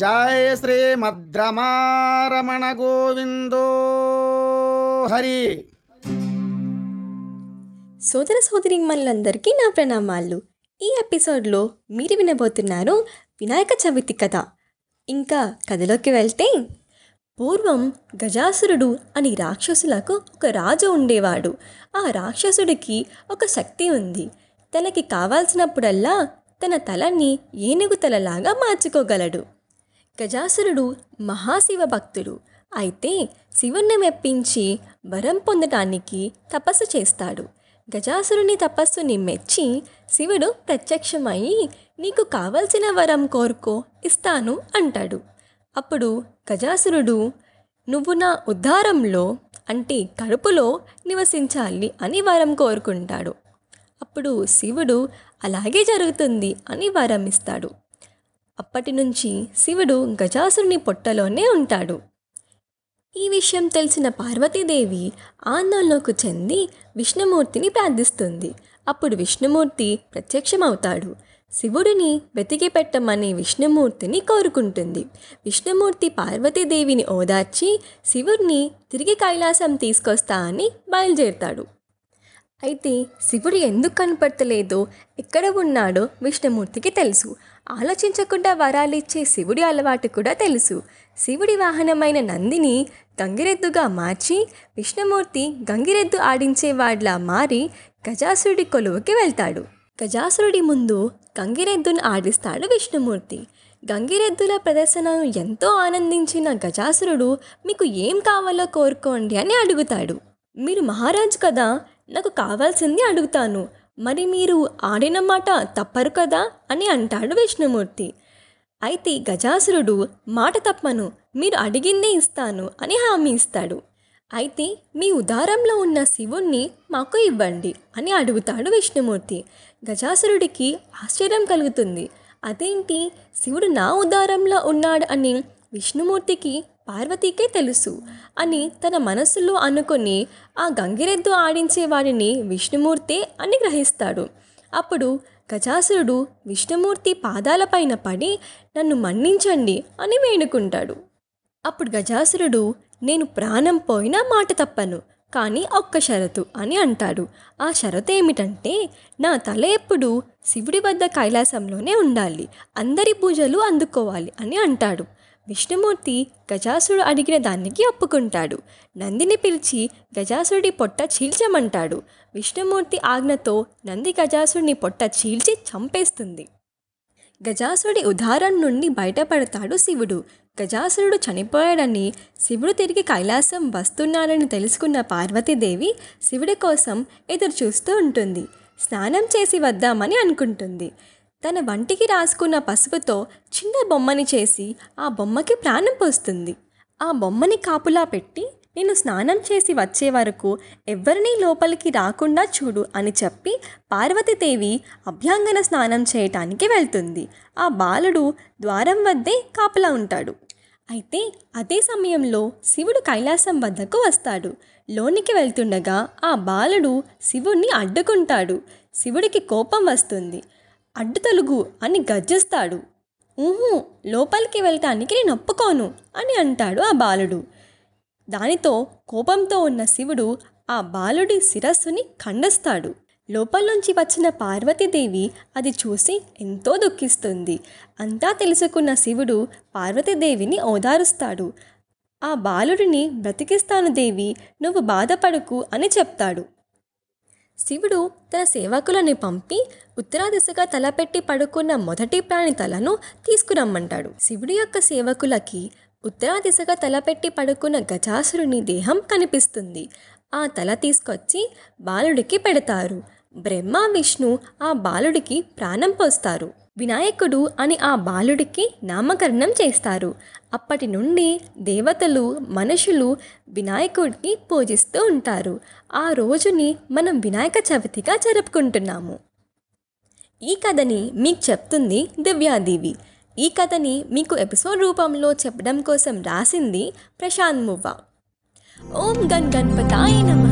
జయ శ్రీమద్రమారమణ గోవిందో హరి సోదర సోదరీమణులందరికీ నా ప్రణామాలు. ఈ ఎపిసోడ్లో మీరు వినబోతున్నారు వినాయక చవితి కథ. ఇంకా కథలోకి వెళ్తే పూర్వం గజాసురుడు అని రాక్షసులకు ఒక రాజు ఉండేవాడు. ఆ రాక్షసుడికి ఒక శక్తి ఉంది. తనకి కావాల్సినప్పుడల్లా తన తలని ఏనుగు తలలాగా మార్చుకోగలడు. గజాసురుడు మహాశివ భక్తుడు. అయితే శివుణ్ణి మెప్పించి వరం పొందటానికి తపస్సు చేస్తాడు. గజాసురుని తపస్సుని మెచ్చి శివుడు ప్రత్యక్షమై నీకు కావలసిన వరం కోరుకో ఇస్తాను అంటాడు. అప్పుడు గజాసురుడు నువ్వు నా ఉద్ధారంలో అంటే కడుపులో నివసించాలి అని వరం కోరుకుంటాడు. అప్పుడు శివుడు అలాగే జరుగుతుంది అని వరం ఇస్తాడు. అప్పటి నుంచి శివుడు గజాసురుని పొట్టలోనే ఉంటాడు. ఈ విషయం తెలిసిన పార్వతీదేవి ఆందోళనకు చెంది విష్ణుమూర్తిని ప్రార్థిస్తుంది. అప్పుడు విష్ణుమూర్తి ప్రత్యక్షమవుతాడు. శివుడిని వెతికి పెట్టమని విష్ణుమూర్తిని కోరుకుంటుంది. విష్ణుమూర్తి పార్వతీదేవిని ఓదార్చి శివుడిని తిరిగి కైలాసం తీసుకొస్తా అని బయలుదేరుతాడు. అయితే శివుడు ఎందుకు కనపడతలేదో? ఎక్కడ ఉన్నాడో విష్ణుమూర్తికి తెలుసు. ఆలోచించకుండా వరాలిచ్చే శివుడి అలవాటు కూడా తెలుసు. శివుడి వాహనమైన నందిని గంగిరెద్దుగా మార్చి విష్ణుమూర్తి గంగిరెద్దు ఆడించేవాడ్లా మారి గజాసురుడి కొలువుకి వెళ్తాడు. గజాసురుడి ముందు గంగిరెద్దును ఆడిస్తాడు విష్ణుమూర్తి. గంగిరెద్దుల ప్రదర్శనను ఎంతో ఆనందించిన గజాసురుడు మీకు ఏం కావాలో కోరుకోండి అని అడుగుతాడు. మీరు మహారాజు కదా? నాకు కావాల్సింది అడుగుతాను. మరి మీరు ఆడిన మాట తప్పరు కదా? అని అంటాడు విష్ణుమూర్తి. అయితే గజాసురుడు మాట తప్పను. మీరు అడిగిందే ఇస్తాను అని హామీ ఇస్తాడు. అయితే మీ ఉదారంలో ఉన్న శివుణ్ణి మాకు ఇవ్వండి అని అడుగుతాడు విష్ణుమూర్తి. గజాసురుడికి ఆశ్చర్యం కలుగుతుంది. అదేంటి? శివుడు నా ఉదారంలో ఉన్నాడు అని విష్ణుమూర్తికి పార్వతీకే తెలుసు అని తన మనస్సులో అనుకొని ఆ గంగిరెద్దు ఆడించేవాడిని విష్ణుమూర్తే అని గ్రహిస్తాడు. అప్పుడు గజాసురుడు విష్ణుమూర్తి పాదాలపైన పడి నన్ను మన్నించండి అని వేడుకుంటాడు. అప్పుడు గజాసురుడు నేను ప్రాణం పోయినా మాట తప్పను కానీ ఒక్క షరతు అని అంటాడు. ఆ షరతు ఏమిటంటే నా తల ఎప్పుడు శివుడి వద్ద కైలాసంలోనే ఉండాలి అందరి పూజలు అందుకోవాలి అని అంటాడు. విష్ణుమూర్తి గజాసుడు అడిగిన దానికి ఒప్పుకుంటాడు. నందిని పిలిచి గజాసుడి పొట్ట చీల్చమంటాడు. విష్ణుమూర్తి ఆజ్ఞతో నంది గజాసుడిని పొట్ట చీల్చి చంపేస్తుంది. గజాసుడి ఉదారం నుండి బయటపడతాడు శివుడు. గజాసురుడు చనిపోయాడని శివుడు తిరిగి కైలాసం వస్తున్నానని తెలుసుకున్న పార్వతీదేవి శివుడి కోసం ఎదురు చూస్తూ ఉంటుంది. స్నానం చేసి వద్దామని అనుకుంటుంది. తన వంటికి రాసుకున్న పసుపుతో చిన్న బొమ్మని చేసి ఆ బొమ్మకి ప్రాణం పోస్తుంది. ఆ బొమ్మని కాపులా పెట్టి నేను స్నానం చేసి వచ్చే వరకు ఎవరినీ లోపలికి రాకుండా చూడు అని చెప్పి పార్వతీదేవి అభ్యంగన స్నానం చేయటానికి వెళ్తుంది. ఆ బాలుడు ద్వారం వద్దే కాపలా ఉంటాడు. అయితే అదే సమయంలో శివుడు కైలాసం వద్దకు వస్తాడు. లోనికి వెళ్తుండగా ఆ బాలుడు శివుణ్ణి అడ్డుకుంటాడు. శివుడికి కోపం వస్తుంది. అడ్డుతలుగు అని గర్జిస్తాడు. ఊహు లోపలికి వెళ్ళటానికి నేను ఒప్పుకోను అని అంటాడు ఆ బాలుడు. దానితో కోపంతో ఉన్న శివుడు ఆ బాలుడి శిరస్సుని ఖండిస్తాడు. లోపల నుంచి వచ్చిన పార్వతీదేవి అది చూసి ఎంతో దుఃఖిస్తుంది. అంతా తెలుసుకున్న శివుడు పార్వతీదేవిని ఓదారుస్తాడు. ఆ బాలుడిని బ్రతికిస్తాను దేవి నువ్వు బాధపడకు అని చెప్తాడు. శివుడు తన సేవకులని పంపి ఉత్తరా దిశగా తలపెట్టి పడుకున్న మొదటి ప్రాణి తలను తీసుకురమ్మంటాడు. శివుడి యొక్క సేవకులకి ఉత్తరా దిశగా తలపెట్టి పడుకున్న గజాసురుని దేహం కనిపిస్తుంది. ఆ తల తీసుకొచ్చి బాలుడికి పెడతారు. బ్రహ్మ విష్ణు ఆ బాలుడికి ప్రాణం పోస్తారు. వినాయకుడు అని ఆ బాలుడికి నామకరణం చేస్తారు. అప్పటి నుండి దేవతలు మనుషులు వినాయకుడిని పూజిస్తూ ఉంటారు. ఆ రోజుని మనం వినాయక చవితిగా జరుపుకుంటున్నాము. ఈ కథని మీకు చెప్తుంది దివ్యాదేవి. ఈ కథని మీకు ఎపిసోడ్ రూపంలో చెప్పడం కోసం రాసింది ప్రశాంత్ మువ్వ. ఓం గన్ గణపతాయ నమ.